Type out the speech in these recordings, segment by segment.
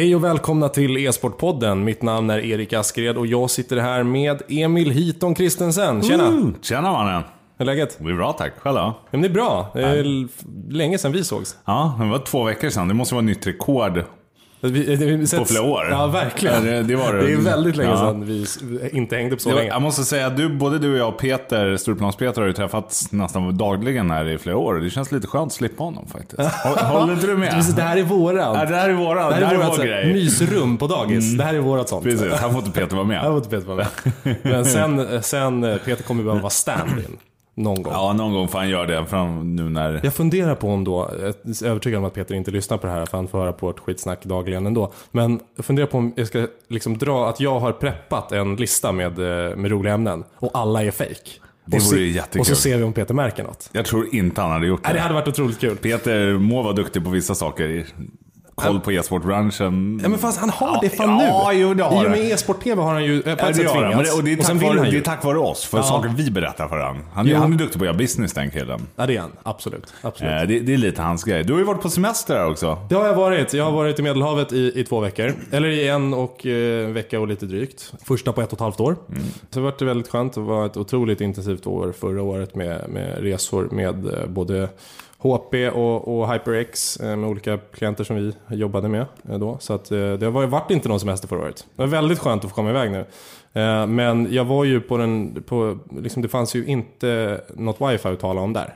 Hej och välkomna till E-sportpodden. Mitt namn är Erik Askred och jag sitter här med Emil Hiton Kristensen. Tjena! Mm. Tjena mannen! Hur är läget? Det är bra tack, själv då? Ja, men det är bra. Det är länge sedan vi sågs. Ja, det var två veckor sedan. Det måste vara nytt rekord. På flera år. Ja, verkligen. Ja, det- det var det. det är väldigt länge Ja. sedan vi inte hängde på så Det länge. jag måste säga, du, både du och jag och Peter, Stureplans-Peter har ju träffats nästan dagligen här i flera år. Det känns lite skönt att slippa honom faktiskt. Hå- Håller inte du med? Det här är våran. Ja, det här är våra, det här är vår vårat så här grej. mysrum på dagis. Det här är vårat sånt. Precis, här får inte Peter vara Här var med. inte Peter vara med. Men sen, sen eh, Peter kommer behöva vara stand-in. Någon gång. Ja, någon gång får han göra det. Fram nu när... Jag funderar på om då, jag är övertygad om att Peter inte lyssnar på det här för han får höra på vårt skitsnack dagligen ändå. Men jag funderar på om jag ska liksom dra att jag har preppat en lista med, eh, med roliga ämnen och alla är fake. Det och, vore jättekul. och så ser vi om Peter märker något. Jag tror inte han hade gjort Nej, det det. hade varit otroligt kul. Peter må vara duktig på vissa saker. Koll på e-sportbranschen. Ja men fast han har Ja, det fan nu. ja, jo, det har I och med e-sport-tv har han ju eh, på ett sätt tvingats. och det är, tack vare, det är tack vare oss, för Ja. saker vi berättar för honom. Han, Jo. han är duktig på att göra business den killen. Ja det är han, absolut. absolut. Eh, det, det är lite hans grej. Du har ju varit på semester här också. Det har jag varit. Jag har varit i Medelhavet i, i två veckor. Eller i en och, eh, vecka och lite drygt. Första på ett och ett halvt år. Mm. Så det har varit väldigt skönt. Det var ett otroligt intensivt år förra året med, med resor med eh, både HP och, och HyperX eh, med olika klienter som vi jobbade med eh, då. Så att, eh, det har varit inte någon semester förra året. Det var väldigt skönt att få komma iväg nu. Men jag var ju på den, på, liksom, det fanns ju inte något wifi att tala om där.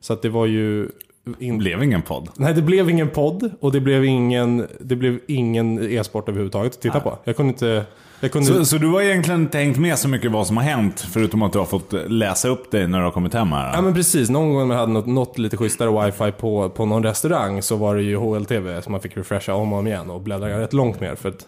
Så att det var ju Det in, blev ingen podd. Nej, det blev ingen podd och det blev ingen, det blev ingen e-sport överhuvudtaget att titta på. Jag kunde inte... Kunde, Så, så du har egentligen inte hängt med så mycket vad som har hänt, förutom att du har fått läsa upp dig när du har kommit hem här? Ja men precis, någon gång när jag hade något, något lite schysstare wifi på, på någon restaurang så var det ju HLTV som man fick refresha om och om igen och bläddra rätt långt ner för att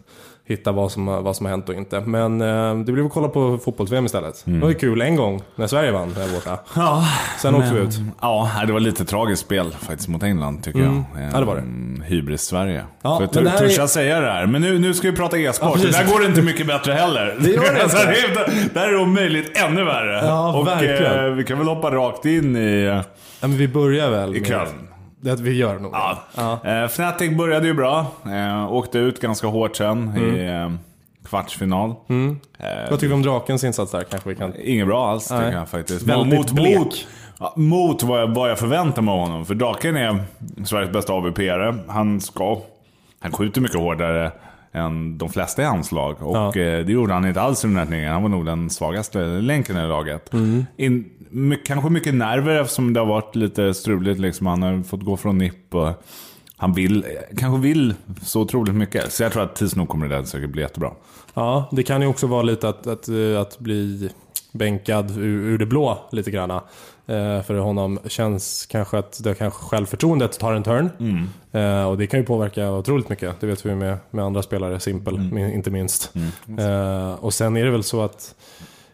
hitta vad som, vad som har hänt och inte. Men eh, det blev att kolla på fotbolls-VM istället. Det var ju kul en gång när Sverige vann där borta. Ja, Sen åkte vi ut. Ja, det var lite tragiskt spel faktiskt mot England tycker jag. Mm. Ja, det var det. Mm, Hybris-Sverige. Ja, För men här törs är- jag säga det här? Men nu, nu ska vi prata e-sport. Ja, där går det inte mycket bättre heller. Det gör det inte. Alltså, det är- där är det om möjligt ännu värre. Ja, Och verkligen. eh, vi kan väl hoppa rakt in i, Ja, men vi börjar väl i med- Det vi gör nog. Ja. Ja. Eh, Fnatic började ju bra. Eh, åkte ut ganska hårt sen i Mm. eh, kvartsfinal. Eh, Vad tycker vi om Drakens insats där? Kanske vi kan... Inget bra alls tycker jag faktiskt. Väldigt mot, blek. mot, mot vad jag, vad jag förväntar mig av honom. För Draken är Sveriges bästa AVP-are. Han ska... Han skjuter mycket hårdare än de flesta i hans lag. Och Ja. eh, det gjorde han inte alls i den här turneringen. Han var nog den svagaste länken i laget. Mm. In, my, kanske mycket nerver eftersom det har varit lite struligt. Liksom. Han har fått gå från NIP och han vill, kanske vill så otroligt mycket. Så jag tror att tids nog kommer det där säkert bli jättebra. Ja, det kan ju också vara lite att, att, att bli bänkad ur, ur det blå lite grann. Eh, för honom känns kanske att det kanske självförtroendet tar en turn. Eh, och det kan ju påverka otroligt mycket. Det vet vi med, med andra spelare, Simpel min- inte minst. Eh, och sen är det väl så att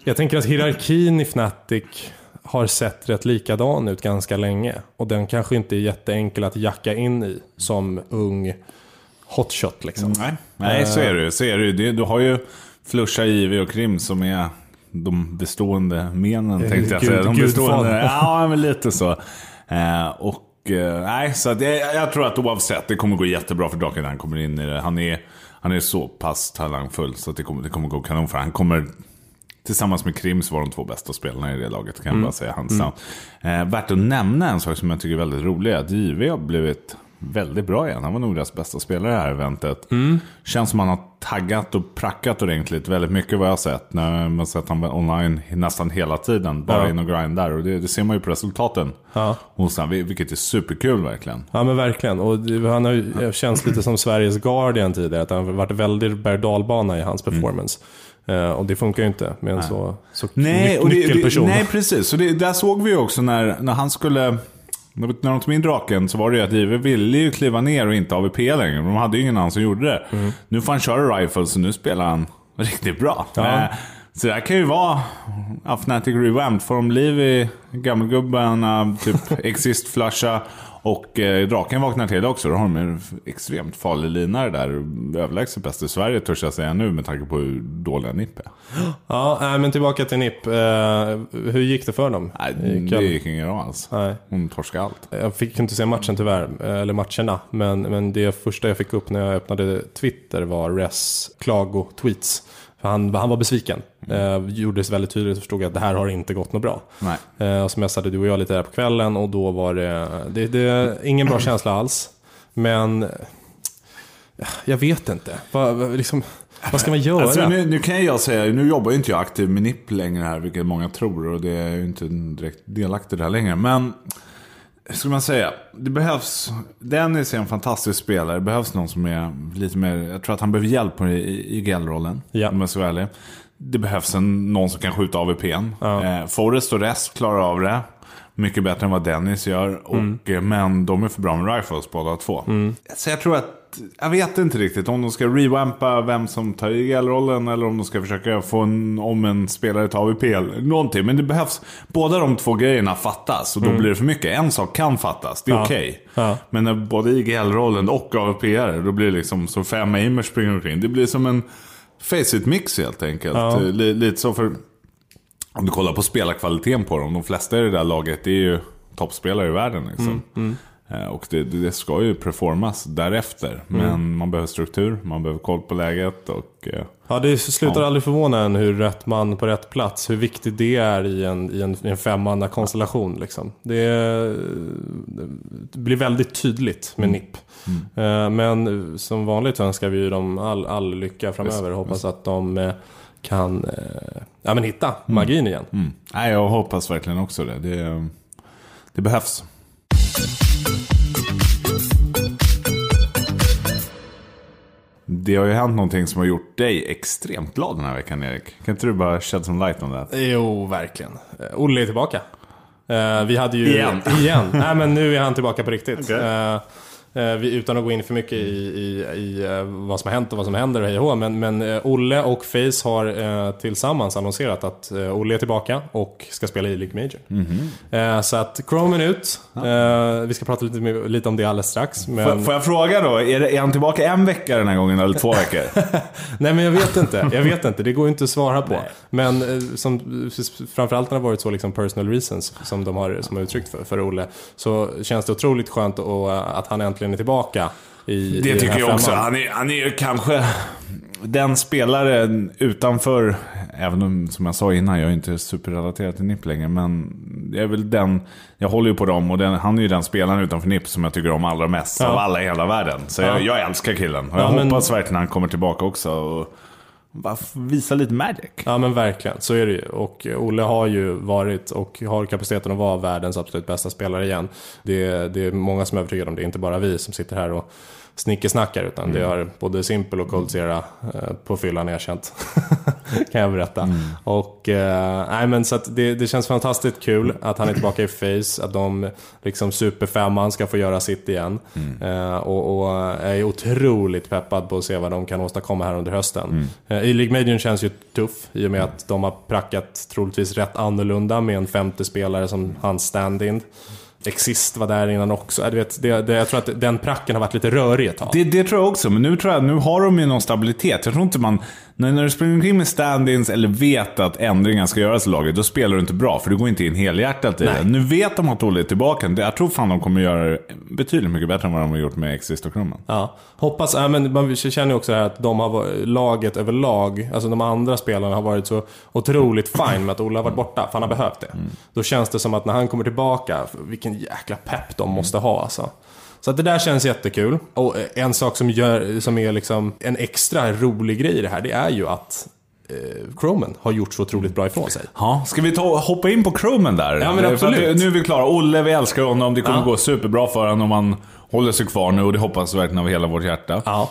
jag tänker att hierarkin i Fnatic har sett rätt likadan ut ganska länge. Och den kanske inte är jätteenkel att jacka in i som ung hotshot liksom. Nej, Nej så är det ju. Så är det ju. Det- Du har ju Flusha, Ivy och Krim som är de bestående menen Eh, tänkte jag säga. De bestående, ja, men lite så. Eh, och eh, nej, så jag, jag tror att oavsett, det kommer gå jättebra för Draken när han kommer in i det. Han är, han är så pass talangfull så att det kommer, det kommer gå kanon för Han kommer Tillsammans med Krim så var de två bästa spelarna i det laget, kan jag Mm. bara säga. Namn. Eh, värt att nämna en sak som jag tycker är väldigt rolig. Att JV har blivit väldigt bra igen. Han var nog deras bästa spelare i det här eventet. Mm. Känns som han har taggat och prackat ordentligt. Väldigt mycket vad jag har sett. När man sett honom online nästan hela tiden. Bara Ja. in och grindar. Och det, det ser man ju på resultaten. Ja. Hos vil- vilket är superkul verkligen. Ja men verkligen. Och han har ju känts lite som Sveriges Guardian tidigare. Att det har varit väldigt berg i hans performance. Eh, och det funkar ju inte med en så, så Nej, ny- och det, nyckelperson. det, nej precis. Så det, där såg vi ju också när, när han skulle... När de tog in draken så var det ju att JW ville ju kliva ner och inte AVP längre. De hade ju ingen annan som gjorde det. Mm. Nu får han köra rifles och nu spelar han riktigt bra. Ja. Eh, Så det här kan ju vara ja, Fnatic Revamped. Får de liv i gammelgubbarna, typ Exist-flasha och eh, draken vaknar till också. Då har de en extremt farlig linare där. Överlägset bäst i Sverige törs jag säga nu med tanke på hur dåliga NIP är. Ja, nej, men tillbaka till NIP. Eh, hur gick det för dem? Nej, det gick inget bra alls. Nej. Hon torskade allt. Jag fick inte se matchen tyvärr, eh, eller matcherna. Men, men det första jag fick upp när jag öppnade Twitter var Res klago-tweets. För han, han var besviken. Eh, gjordes väldigt tydligt och förstod att det här har inte gått något bra. Nej. Eh, och så messade du och jag lite där på kvällen och då var det, det, det ingen bra känsla alls. Men eh, jag vet inte. Vad, vad- liksom, vad ska man göra? Alltså, nu, nu kan jag säga, nu jobbar ju inte jag aktiv med NIP längre här, vilket många tror. Och det är ju inte direkt delaktig där längre. Men, hur ska man säga? Det behövs, Dennis är en fantastisk spelare. Det behövs någon som är lite mer, jag tror att han behöver hjälp i, i GL-rollen. Ja. Om jag ska vara ärlig. Det behövs en, någon som kan skjuta AVP'n. Ja. Eh, Forrest och Rest klarar av det. Mycket bättre än vad Dennis gör. Och, eh, Men de är för bra med rifles båda två. Så jag tror att, jag vet inte riktigt om de ska rewampa vem som tar IGL-rollen eller om de ska försöka få en, om en spelare tar AVP eller någonting. Men det behövs, båda de två grejerna fattas och då blir det för mycket. En sak kan fattas, det är Ja. okej. Ja. Men när både IGL-rollen och AVP då blir det liksom som fem aimers springer omkring. Det blir som en face-it-mix helt enkelt. Ja. Eh, li- Lite så för... Om du kollar på spelarkvaliteten på dem. De flesta i det där laget är ju toppspelare i världen. Liksom. Mm, Eh, Och det, det ska ju performas därefter. Mm. Men man behöver struktur, man behöver koll på läget. Och, eh, Ja, det slutar aldrig förvåna en hur rätt man på rätt plats, hur viktigt det är i en, i en, i en femmanna konstellation. Liksom. Det, det blir väldigt tydligt med NIP. Eh, Men som vanligt önskar vi ju dem all, all lycka framöver. Hoppas att de eh, kan eh, ja, men hitta magin igen. mm. Nej, jag hoppas verkligen också det. Det, det behövs. Det har ju hänt någonting som har gjort dig extremt glad den här veckan Erik. Kan inte du bara shed some light on det? Jo, verkligen. Eh, Olle är tillbaka. Eh, vi hade ju... Igen. Igen. Nej, men nu är han tillbaka på riktigt. Okej. Eh, vi, utan att gå in för mycket i, i, i eh, vad som har hänt och vad som händer och hej och Men, men eh, Olle och Face har tillsammans annonserat att Olle är tillbaka och ska spela i League Major. Mhm. Eh, så att Chrome är ut. Eh, vi ska prata lite, lite om det alldeles strax. Men... Får, får jag fråga då, är, det, är han tillbaka en vecka den här gången eller två veckor? Nej men jag vet inte, jag vet inte. Det går ju inte att svara på. Men eh, som, framförallt när det har varit så liksom personal reasons som de har, som har uttryckt för, för Olle. Så känns det otroligt skönt att, att han äntligen är tillbaka i i Det den tycker jag också. Han är, han är kanske den spelaren utanför, även om som jag sa innan, jag är inte superrelaterad till NIP längre, men jag är väl den, jag håller ju på dem och den, han är ju den spelaren utanför NIP som jag tycker om allra mest Ja. av alla i hela världen. Så Ja. jag, jag älskar killen och Ja, jag men- hoppas verkligen han kommer tillbaka också. Och bara visa lite magic. Ja men verkligen, så är det ju. Och eh, Olle har ju varit och har kapaciteten att vara världens absolut bästa spelare igen. Det, är- det är många som är övertygade om det, inte bara vi som sitter här och snickesnackar utan Mm. det har både Simple och Cold Sierra eh, på fyllan erkänt. kan jag berätta. Mm. Och, eh, nej, men så det, det känns fantastiskt kul att han är tillbaka i Face, att de liksom superfemman ska få göra sitt igen. Mm. Eh, och, och är otroligt peppad på att se vad de kan åstadkomma här under hösten. Mm. Eh, E-League Majorn känns ju tuff i och med att de har prackat troligtvis rätt annorlunda med en femte spelare som hans stand-in. Exist var där innan också. Äh, jag, vet, det, det, jag tror att den pracken har varit lite rörig ett tag. Det, det tror jag också, men nu tror jag nu har de ju någon stabilitet. Jag tror inte man... När, när du springer omkring med stand-ins eller vet att ändringar ska göras i laget, då spelar du inte bra. För du går inte in helhjärtat i Nej. det. Nu vet de att Olle är tillbaka. Jag tror fan de kommer göra det betydligt mycket bättre än vad de har gjort med Exist och Krummen. Ja, hoppas, ja, men man känner ju också här att de har laget överlag, alltså de andra spelarna har varit så otroligt fine med att Ola har varit borta, för han har behövt det. Då känns det som att när han kommer tillbaka, vilken jäkla pepp de måste ha alltså. Så att det där känns jättekul. Och eh, en sak som, gör, som är liksom en extra rolig grej i det här, det är ju att eh, Chromen har gjort så otroligt bra ifrån sig. Ja, ska vi ta, hoppa in på Krummen där? Ja, men att absolut. nu är vi klara. Olle, vi älskar honom. Det kommer Ja. gå superbra för honom om han håller sig kvar nu och det hoppas vi verkligen av hela vårt hjärta. Ja.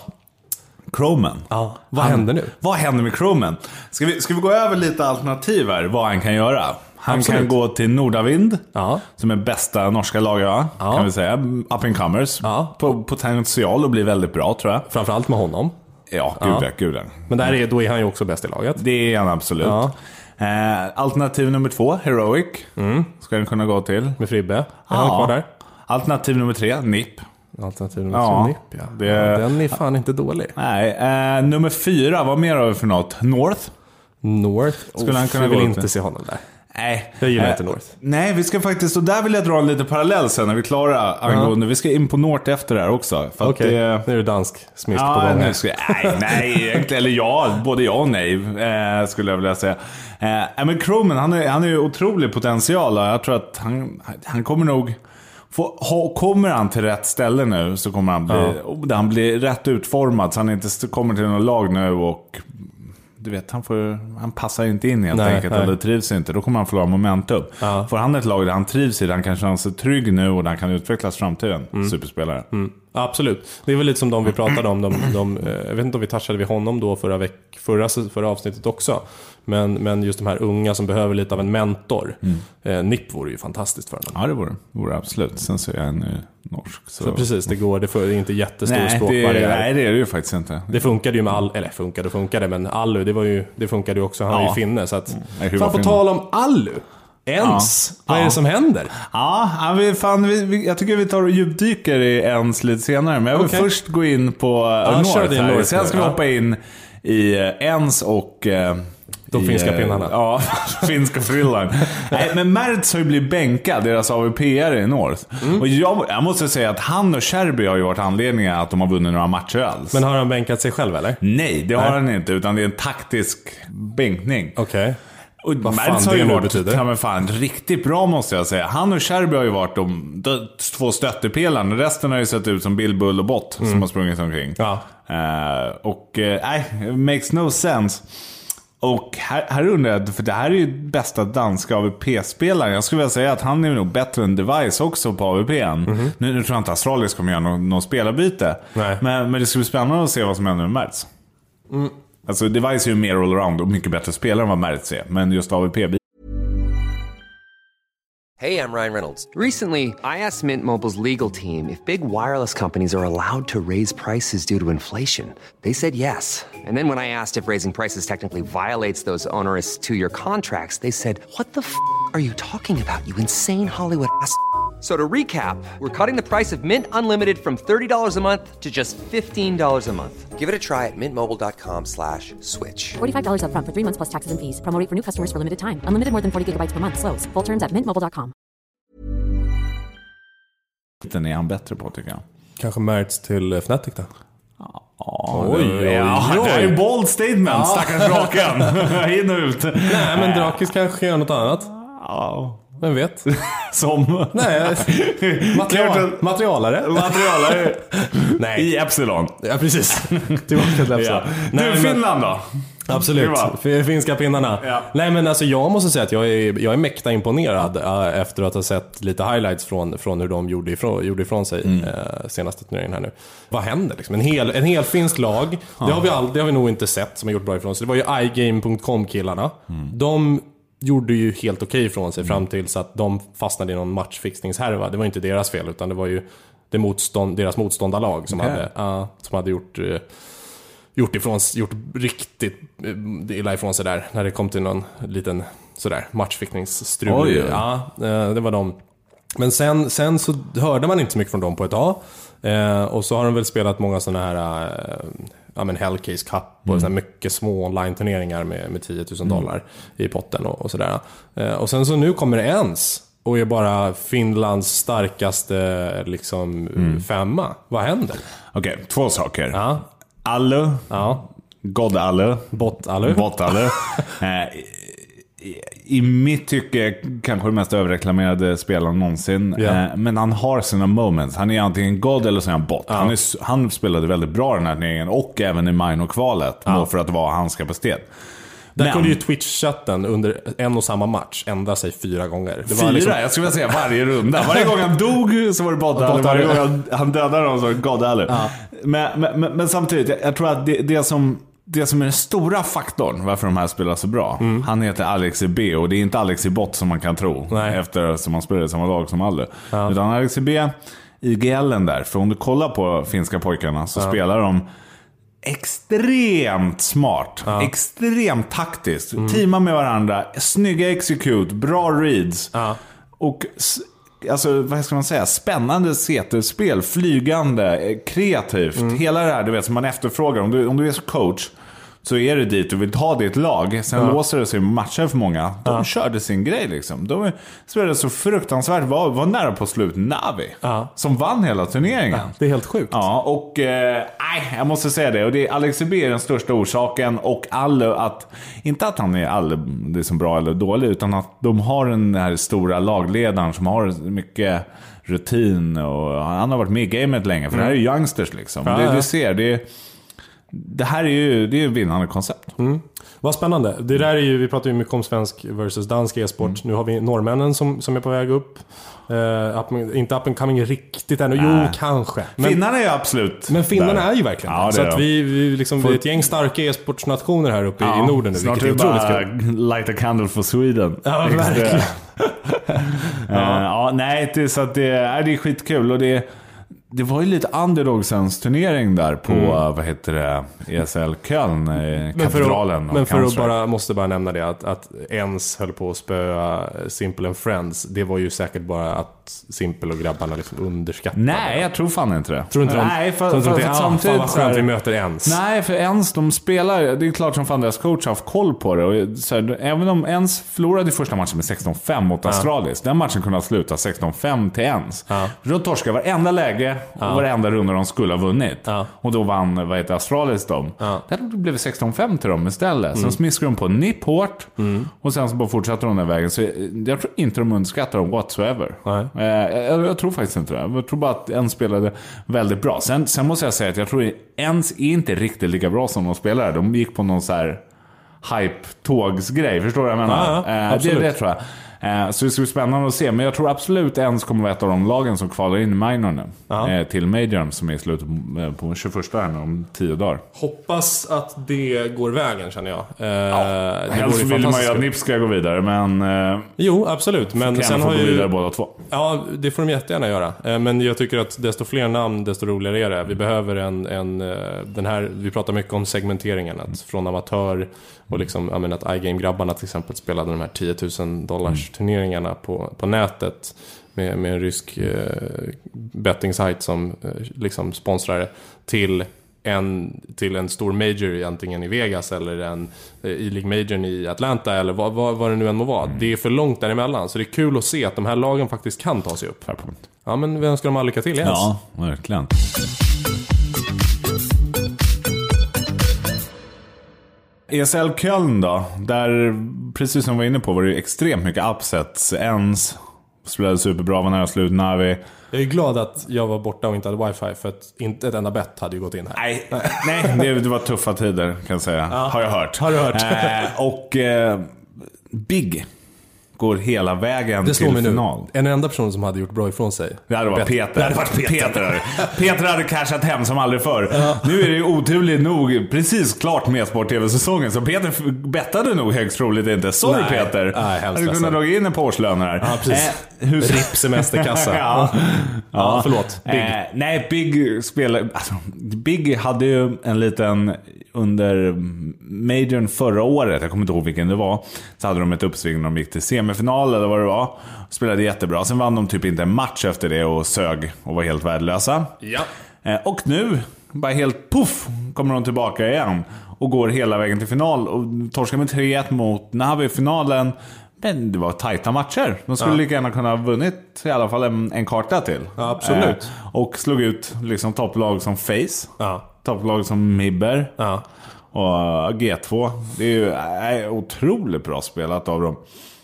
Croman. ja. Vad händer nu? Vad händer med Croman? Ska vi, ska vi gå över lite alternativ här, vad han kan göra? Han Absolut. kan gå till Nordavind, Ja. som är bästa norska laget, ja. kan vi säga. Up and comers. Ja. På potential att bli väldigt bra, tror jag. Framförallt med honom. Ja, gud ja. Gud, ja. Men där är, då är han ju också bäst i laget. Det är han absolut. Ja. Eh, alternativ nummer två, Heroic. Mm. Ska den kunna gå till. Med Fribbe. Är han kvar där? Alternativ nummer tre, NIP. Alternativ nummer Ja, två, NIP ja. det- ja. Den är fan inte dålig. Nej, eh, nummer fyra, vad mer har vi för något? North? North. Skulle han kunna jag vill gå inte till? se honom där. Nej. Jag gillar Eh, inte North. Nej, vi ska faktiskt, och där vill jag dra en liten parallell sen när vi är klara angående, vi ska in på North efter det här också. Okej, det, nu är det dansk smisk på Ja, gång nu ska, nej, nej, egentligen, eller ja, både ja och nej eh, skulle jag vilja säga. Eh, men Croman, han är, han är ju otrolig potential och jag tror att han, han kommer nog... Få, ha, kommer han till rätt ställe nu så kommer han bli, och han blir rätt utformad så han inte kommer till något lag nu och du vet, han, får, han passar inte in helt Nej, enkelt nej. eller trivs inte. Då kommer han förlora momentum. Ja. Får han ett lag där han trivs i, där han kan känna sig trygg nu och där han kan utvecklas i framtiden. Mm. Superspelare. Absolut. Det är väl lite som de vi pratade om. De, de, eh, jag vet inte om vi touchade vid honom då förra, veck, förra, förra avsnittet också. Men, men just de här unga som behöver lite av en mentor. Eh, NIP vore ju fantastiskt för honom. Ja, det vore, vore absolut. Sen så är han ju norsk. Så. Så precis, det går. Det det är inte jättestor nej, det, språkbarriär. nej, det är det ju faktiskt inte. Det funkade ju med all, eller funkade och funkade, men Allu, det, var ju, det funkade ju också. Han är Ja. ju finne. Så att, Nej, hur fan på tal om Allu. Ens, vad är Ja. det som händer? Ja, ja, vi, fan, vi, vi, jag tycker vi tar och djupdyker i ens lite senare. Men jag vill Okej. först gå in på uh, Ja, North här. North Sen ska vi ja. hoppa in i uh, ens och... Uh, De i, finska eh, pinnarna. Ja, finska frillan. Nej, men Mertz har ju blivit bänkad, deras AVP-are i North. Mm. Och jag, jag måste säga att han och Sherby har ju varit anledningen att de har vunnit några matcher alls. Men har han bänkat sig själv eller? Nej, det har Nej. han inte. Utan det är en taktisk bänkning. Okej. Och Vad Mertz fan har ju varit betyder. ja, men fan, riktigt bra måste jag säga. Han och Sherby har ju varit de, de två stöttepelarna. Resten har ju sett ut som Bill Bull och Bott som har sprungit omkring. Ja. Eh, och eh, nej, makes no sense. Och här, här undrar jag, för det här är ju bästa danska AVP-spelaren. Jag skulle vilja säga att han är nog bättre än Device också på AVP. Nu, nu tror jag inte Astralis kommer göra något, något spelarbyte. Nej. Men, men det ska bli spännande att se vad som händer med Mertz. Alltså Device är ju mer allround och mycket bättre spelare än vad Mertz är. Men just AVP Hey, I'm Ryan Reynolds. Recently, I asked Mint Mobile's legal team if big wireless companies are allowed to raise prices due to inflation. They said yes. And then when I asked if raising prices technically violates those onerous two year contracts, they said, What the f are you talking about, you insane Hollywood ass? F- So to recap, we're cutting the price of Mint Unlimited from $30 a month to just $15 a month. Give it a try at mintmobile.com slash switch. $45 upfront for three months plus taxes and fees. Promo rate for new customers for limited time. Unlimited more than 40 gigabytes per month. Slows. Full terms at mintmobile.com. Den är han bättre på tycker jag. Kanske Mertz till eh, Fnatic då? Oj, oj, ja. Det är ju bold statement, stackars draken. In och ut. Nej, men Drakis kanske gör något annat. Ja. Vem vet? Som... Nej, material, materialare. Materialare Nej. i Epsilon. Ja, precis. Tillbaka till Ja. Epsilon. Du, Nej, men- Finland då? Absolut. Finska pinnarna. Ja. Nej men alltså jag måste säga att jag är, jag är mäkta imponerad äh, efter att ha sett lite highlights från, från hur de gjorde ifrån, gjorde ifrån sig Mm. äh, senaste turneringen här nu. Vad händer liksom? En hel, en hel finsk lag, det, har vi all, det har vi nog inte sett som har gjort bra ifrån sig. Det var ju igame.com killarna. Mm. De gjorde ju helt okej ifrån sig fram tills att de fastnade i någon matchfixningshärva. Det var inte deras fel utan det var ju det motstånd, deras motståndarlag som, Okej. hade, ja, som hade gjort eh, gjort, ifrån, gjort riktigt eh, illa ifrån sig där. När det kom till någon liten sådär matchfickningsstrul. Ja, eh, det var de. Men sen, sen så hörde man inte så mycket från dem på ett tag. Och så har de väl spelat många sådana här ja, men Hellcase Cup och Mm. här mycket små online-turneringar med, med 10 000 dollar i potten och, och sådär. Eh, och sen så nu kommer det ens och är bara Finlands starkaste liksom, Mm. femma. Vad händer? Okej, två saker. Ja, Alu. ja. God Alu. Bot-Alu. I, mitt tycke kanske den mest överreklamerade spelaren någonsin. Eh, men han har sina moments. Han är antingen God eller så är han bot. Han, är, han spelade väldigt bra den här turneringen och även i minor-kvalet. Ja. För att vara hans kapacitet. Där Men- kunde ju Twitch-chatten under en och samma match ändra sig fyra gånger. Fyra? liksom- Jag skulle vilja säga varje runda. Varje gång han dog så var det. Bot-Alu. Varje gång han, dödade någon så var det God-Alu. Men, men, men, men samtidigt, jag, jag tror att det, det som... Det som är den stora faktorn varför de här spelar så bra, han heter Alex B och det är inte Alex i bot som man kan tro. Nej. Eftersom han spelar i samma lag som Alu. Utan Alex B, IGLen där. För om du kollar på finska pojkarna så spelar de extremt smart. Extremt taktiskt. Teamar med varandra, snygga execute, bra reads. Ja. Och alltså, vad ska man säga? Spännande CT-spel, flygande, eh, kreativt. Hela det här du vet, som man efterfrågar. Om du, om du är coach så är det dit du vill ta ditt lag. Sen låser det sig matcher för många. De körde sin grej liksom. De spelade så fruktansvärt, var, var nära på slut Navi. Ja. Som vann hela turneringen. Det är helt sjukt. Ja, och eh, nej, jag måste säga det. Och det är Alex Ebé är den största orsaken. Och alla att, inte att han är all, så bra eller dålig, utan att de har den här stora lagledaren som har mycket rutin. Och han har varit med i gamet länge, för det här är ju youngsters liksom. Ja, det, ja. du ser, det, är- det här är ju det är ett vinnande koncept. Vad spännande. Det där är ju, vi pratar ju mycket om svensk versus dansk e-sport. Mm. Nu har vi norrmännen som, som är på väg upp. Uh, up, inte up and coming riktigt ännu. Jo, kanske. Men, Finnarna är ju absolut men finnarna där. är ju verkligen Ja, det. Så att vi, vi, liksom, vi är ett gäng starka e-sportsnationer här uppe i- i Norden nu. Snart är det bara light a candle for Sweden. Ja, verkligen. ja. ja, nej, det, så att det, är, det är skitkul. Och det, det var ju lite underdogsens turnering där på, vad heter det, ESL Köln, eh, Mm. Men för katedralen. att, men för att bara, måste bara nämna det att, att ens höll på att spöa Simple and Friends. Det var ju säkert bara att Simple och grabbarna liksom underskattade. Nej, jag tror fan inte det. Tror inte de, Nej, för, tror inte för, de för, tänkte, ah, fan samtidigt vad så här- skönt vi möter ens. Nej, för ens de spelar, det är klart som fan deras coach har haft koll på det. Och så här, även om ens förlorade första matchen med 16-5 mot Astralis. Den matchen kunde ha slutat 16-5 till ens. Ja. För de torskade varenda läge och varenda runda de skulle ha vunnit. Ja. Och då vann, vad heter Astralis dem. Ja. Där blev det 16-5 till dem istället. Sen smiskade de på nipp hårt. Och sen så bara fortsatte de den vägen. Så jag, jag tror inte de underskattar dem whatsoever. Eh, jag, jag tror faktiskt inte det. Jag tror bara att en spelade väldigt bra. Sen, sen måste jag säga att jag tror ens är inte riktigt lika bra som de spelare. De gick på någon så här hype-tågsgrej. Förstår du vad jag menar? Ja, ja, Eh, det, det tror jag. Eh, Så det ska bli spännande att se. Men jag tror absolut ens kommer vara ett av de lagen som kvalar in i minor nu. Ja. Eh, Till Majorn som är i slutet på, eh, på 21 här nu, om 10 dagar. Hoppas att det går vägen känner jag. Eh, det Helst vill man ju att. Nips ska gå vidare, men eh, Jo, absolut. Men sen få har ju... vidare båda två. Ja, det får de jättegärna göra. Eh, Men jag tycker att desto fler namn, desto roligare är det. Vi behöver en, en eh, den här, vi pratar mycket om segmenteringen. Att från amatör och liksom, jag menar att iGame-grabbarna till exempel spelade de här 10 000 dollars turneringarna på, på nätet. Med, med en rysk eh, betting-sajt som eh, liksom sponsrar det. Till en, till en stor major antingen i Vegas eller en eh, E-League major i Atlanta eller vad, vad, vad det nu än må vara. Det är för långt däremellan. Så det är kul att se att de här lagen faktiskt kan ta sig upp. Ja, men vi önskar dem all lycka till Jens. Ja, verkligen. ESL Köln då? Där, precis som vi var inne på, var det extremt mycket upsets. Ens spelade superbra, var nära slut. Navi. Jag är glad att jag var borta och inte hade wifi för att inte ett enda bett hade ju gått in här. Nej, nej det, var tuffa tider kan jag säga. Har jag hört. Har du hört? Eh, och eh, Big går hela vägen Det till mig nu. final. En enda person som hade gjort bra ifrån sig. Det hade varit. Peter. Det hade varit Peter. Peter. Peter hade cashat hem som aldrig förr. Nu är det ju oturligt nog precis klart med Sport-TV-säsongen, så Peter bettade nog högst troligt inte. Sorry Nej. Peter. Nej, hade kunnat dra in en på årslönen här. Ja, precis. Eh, hur... RIP semesterkassa. ja. Ja, förlåt. Big. Eh, nej, Big spelade... Alltså, Big hade ju en liten... Under Majorn förra året, jag kommer inte ihåg vilken det var, så hade de ett uppsving när de gick till semifinal eller vad det var. Spelade jättebra. Sen vann de typ inte en match efter det och sög och var helt värdelösa. Ja. Eh, Och nu, bara helt puff, kommer de tillbaka igen. Och går hela vägen till final. Och torskar med 3-1 mot Navi i finalen. Men det var tajta matcher. De skulle lika gärna kunna ha vunnit i alla fall en, en karta till. Ja, absolut. Eh, och slog ut liksom topplag som Face. Ja. Topplag som Mibber. Ja. Och eh, G2. Det är ju eh, otroligt bra spelat av dem.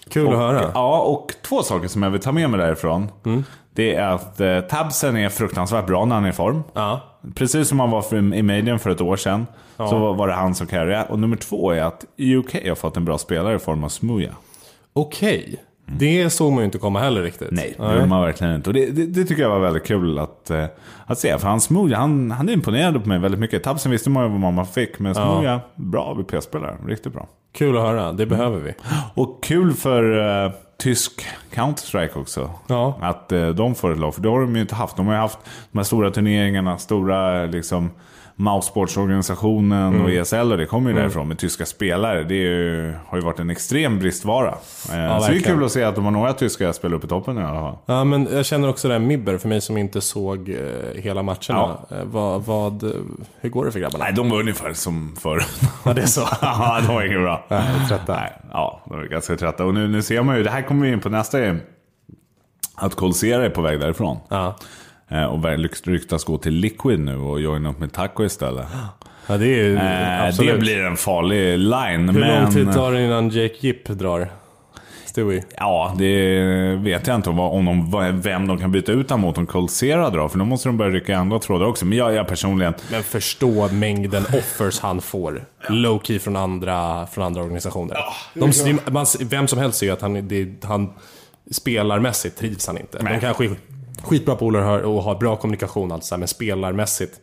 Kul och, att höra. Ja, och två saker som jag vill ta med mig därifrån. Det är att eh, Tabsen är fruktansvärt bra när han är i form. Ja. Precis som han var för, i Majorn för ett år sedan. Så var- det han som carryade. Och nummer två är att UK har fått en bra spelare i form av Smuja. Okej. Det såg man ju inte komma heller riktigt. Nej, det gjorde man verkligen inte. Och det, det, det tycker jag var väldigt kul att, eh, att se. För han Smuja, han, han imponerade på mig väldigt mycket. Tabsen visste man ju vad man fick. Men Smuja, bra VP-spelare. Riktigt bra. Kul att höra. Det behöver vi. Och kul för eh, tysk Counter-Strike också. Ja. Att eh, de får ett lag. För det har de ju inte haft. De har ju haft de här stora turneringarna, stora liksom Mousesportsorganisationen Mm. och ESL och det kommer ju därifrån med tyska spelare. Det ju, har ju varit en extrem bristvara. Eh, så det är kul att se att de har några tyska spelare uppe i toppen i alla fall. Ja, men jag känner också det här Mibber, för mig som inte såg eh, hela matcherna. Eh, vad, vad, hur går det för grabbarna? Nej, de var ungefär som förr. Ja, det är så. ja, de var inget bra. Nej, trötta. Nej, ja, de är ganska trötta. Och nu, nu ser man ju, det här kommer vi in på nästa grej. Att Colsera är på väg därifrån. Ja. Eh, och ryktas gå till Liquid nu och joina upp med Taco istället. Ja, det är ju Eh, det blir en farlig line. Hur men... lång tid tar det innan Jake Gipp drar? Stewie? Ja, det vet jag inte om, de, vem de kan byta ut honom mot om Colsera drar. För då måste de börja rycka i andra trådar också. Men jag, jag personligen... Men förstå mängden offers han får. Low key från andra, från andra organisationer. De, man, vem som helst ser ju att han, det, han spelarmässigt trivs han inte. Nej. De kanske skitbra polare och har bra kommunikation, alltså, men spelarmässigt.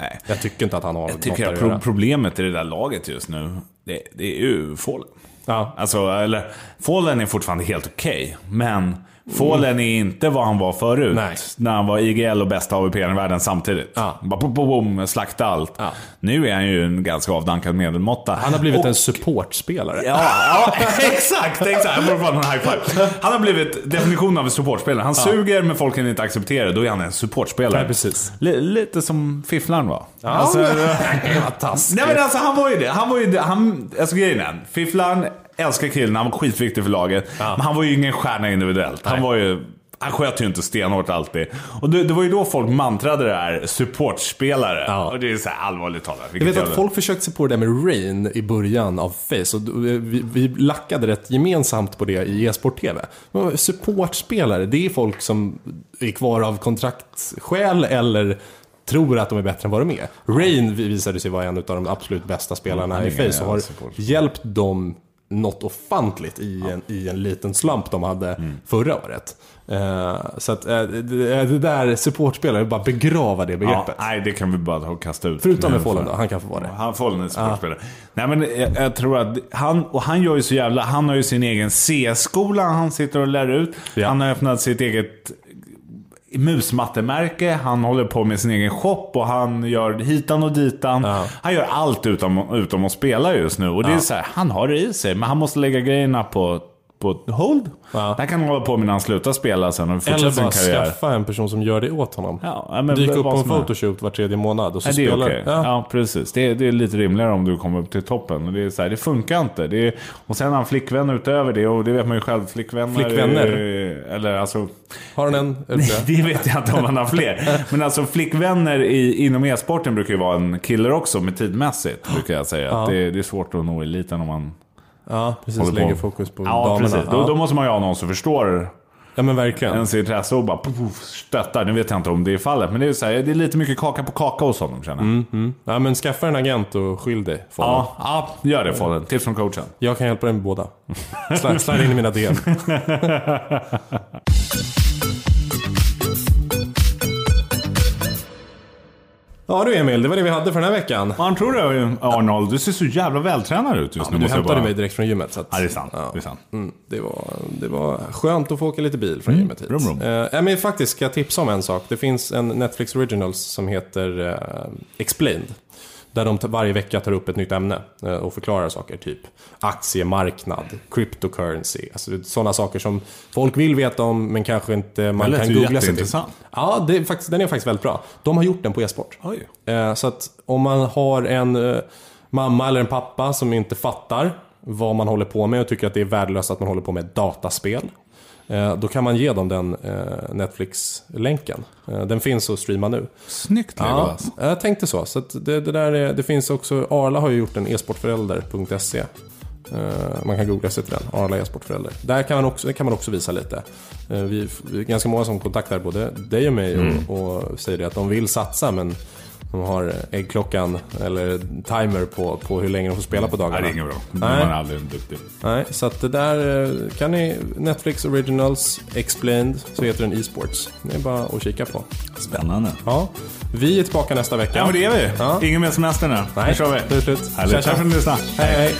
Nej. Jag tycker inte att han har Jag något tycker där att att problemet i det där laget just nu, det, det är ju Fallen. Ja. Alltså, eller Fallen är fortfarande helt okej. men Fallen är inte vad han var förut. Nej. När han var IGL och bästa AVP i världen samtidigt. Ja. Bara boom, boom, slakta allt. Ja. Nu är han ju en ganska avdankad medelmåtta. Han har blivit Och- en supportspelare. Ja, ja exakt, exakt. Jag borde få en high five. Han har blivit definitionen av en supportspelare. Han suger men folk kan inte acceptera det. Då är han en supportspelare. Ja, precis. Li- lite som Fifflaren var. Ja, Alltså, vad taskigt. Nej men alltså han var ju det. Han var ju det. Han, alltså grejen är, Fifflaren älskar killen, han var skitviktig för laget. Men han var ju ingen stjärna individuellt. Han Nej. var ju... Han sköt ju inte stenhårt alltid. Och det, det var ju då folk mantrade det här supportspelare. Ja. Och det är så här allvarligt talat. Jag vet att folk försökte sig på det där med Rain i början av Face. Och vi, vi lackade rätt gemensamt på det i e-sport-tv. Supportspelare, det är folk som är kvar av kontraktsskäl eller tror att de är bättre än vad de är. Rain visade sig vara en av de absolut bästa spelarna i Face och har hjälpt dem något ofantligt i en, i en liten slump de hade Mm. förra året. Eh, så att eh, det, det där supportspelare, bara begrava det Ja, begreppet. nej, det kan vi bara kasta ut. Förutom med för- då, han kan få vara det. Han Fallen är sportspelare. Nej men jag, jag tror att han, och han gör ju så jävla, han har ju sin egen C-skola han sitter och lär ut. Ja. Han har öppnat sitt eget musmattemärke, han håller på med sin egen shop och han gör hitan och ditan. Ja. Han gör allt utom, utom att spela just nu. Och det är så här, han har det i sig, men han måste lägga grejerna på, på hold. Ja. Det kan han hålla på med när han slutar spela sen och fortsätter Eller sin bara karriär. skaffa en person som gör det åt honom. Ja, ja, men Dyka upp på en är. photoshoot var tredje månad och så Nej, det är spelar okej. ja. Ja. precis. Det är, det är lite rimligare om du kommer upp till toppen. Och det, är så här, det funkar inte. Det är, och sen har han flickvän utöver det och det vet man ju själv. Flickvänner... Flickvänner? eh, Eller alltså... Har han en? Det vet jag inte om han har fler. Men alltså flickvänner i, inom e-sporten brukar ju vara en killer också med tidmässigt. Brukar jag säga. Att det, det är svårt att nå eliten om man Ja, precis. Lägger fokus på ja, damerna. Precis. Då, Ja. då måste man ju ha någon som förstår ja, men verkligen. ens intresse och bara puff, stöttar. Nu vet jag inte om det är fallet. Men det är, så här, det är lite mycket kaka på kaka hos honom känner jag. Mm. Ja, men skaffa en agent och skyll dig. Ja, ja, gör det Follen. Tips från coachen. Jag kan hjälpa dig med båda. Slide in i mina DM. Ja du Emil, det var det vi hade för den här veckan. Man tror det Arnold. Du ser så jävla vältränad ut just Men nu. du hämtade bara... mig direkt från gymmet. Så att, Ja, det är sant. Det är sant. Mm, det, var, det var skönt att få åka lite bil från gymmet hit. brum, brum. Eh, ja, men faktiskt ska jag tipsa om en sak. Det finns en Netflix Originals som heter eh, Explained. Där de varje vecka tar upp ett nytt ämne eh, och förklarar saker. Typ aktiemarknad, cryptocurrency. Alltså sådana saker som folk vill veta om men kanske inte man kan googla sig till. Ja, det är faktiskt, den är faktiskt väldigt bra. De har gjort den på e-sport. Eh, Så att om man har en eh, mamma eller en pappa som inte fattar vad man håller på med och tycker att det är värdelöst att man håller på med dataspel. Eh, Då kan man ge dem den eh, Netflix-länken. Eh, Den finns att streama nu. Snyggt Ja, Legolas. jag tänkte så. så det, det, där är, det finns också, Arla har ju gjort en e-sportförälder.se. Man kan googla sig till den, Arla e-sportförälder. Där kan man också, kan man också visa lite. Vi, vi är ganska många som kontaktar både dig och mig Mm. och, och säger det att de vill satsa men de har äggklockan eller timer på, på hur länge de får spela på dagarna. Nej, det är inget bra. Då Nej. är man aldrig duktig. Nej, så att det där eh, kan ni, Netflix Originals Explained, så heter den e-sports. Det är bara att kika på. Spännande. Ja, vi är tillbaka nästa vecka. Ja, men det är vi. Ja. Ingen mer semester nu. Nej, Nu kör vi. det är slut. Härligt. Tack för att ni lyssnade. Hej, hej.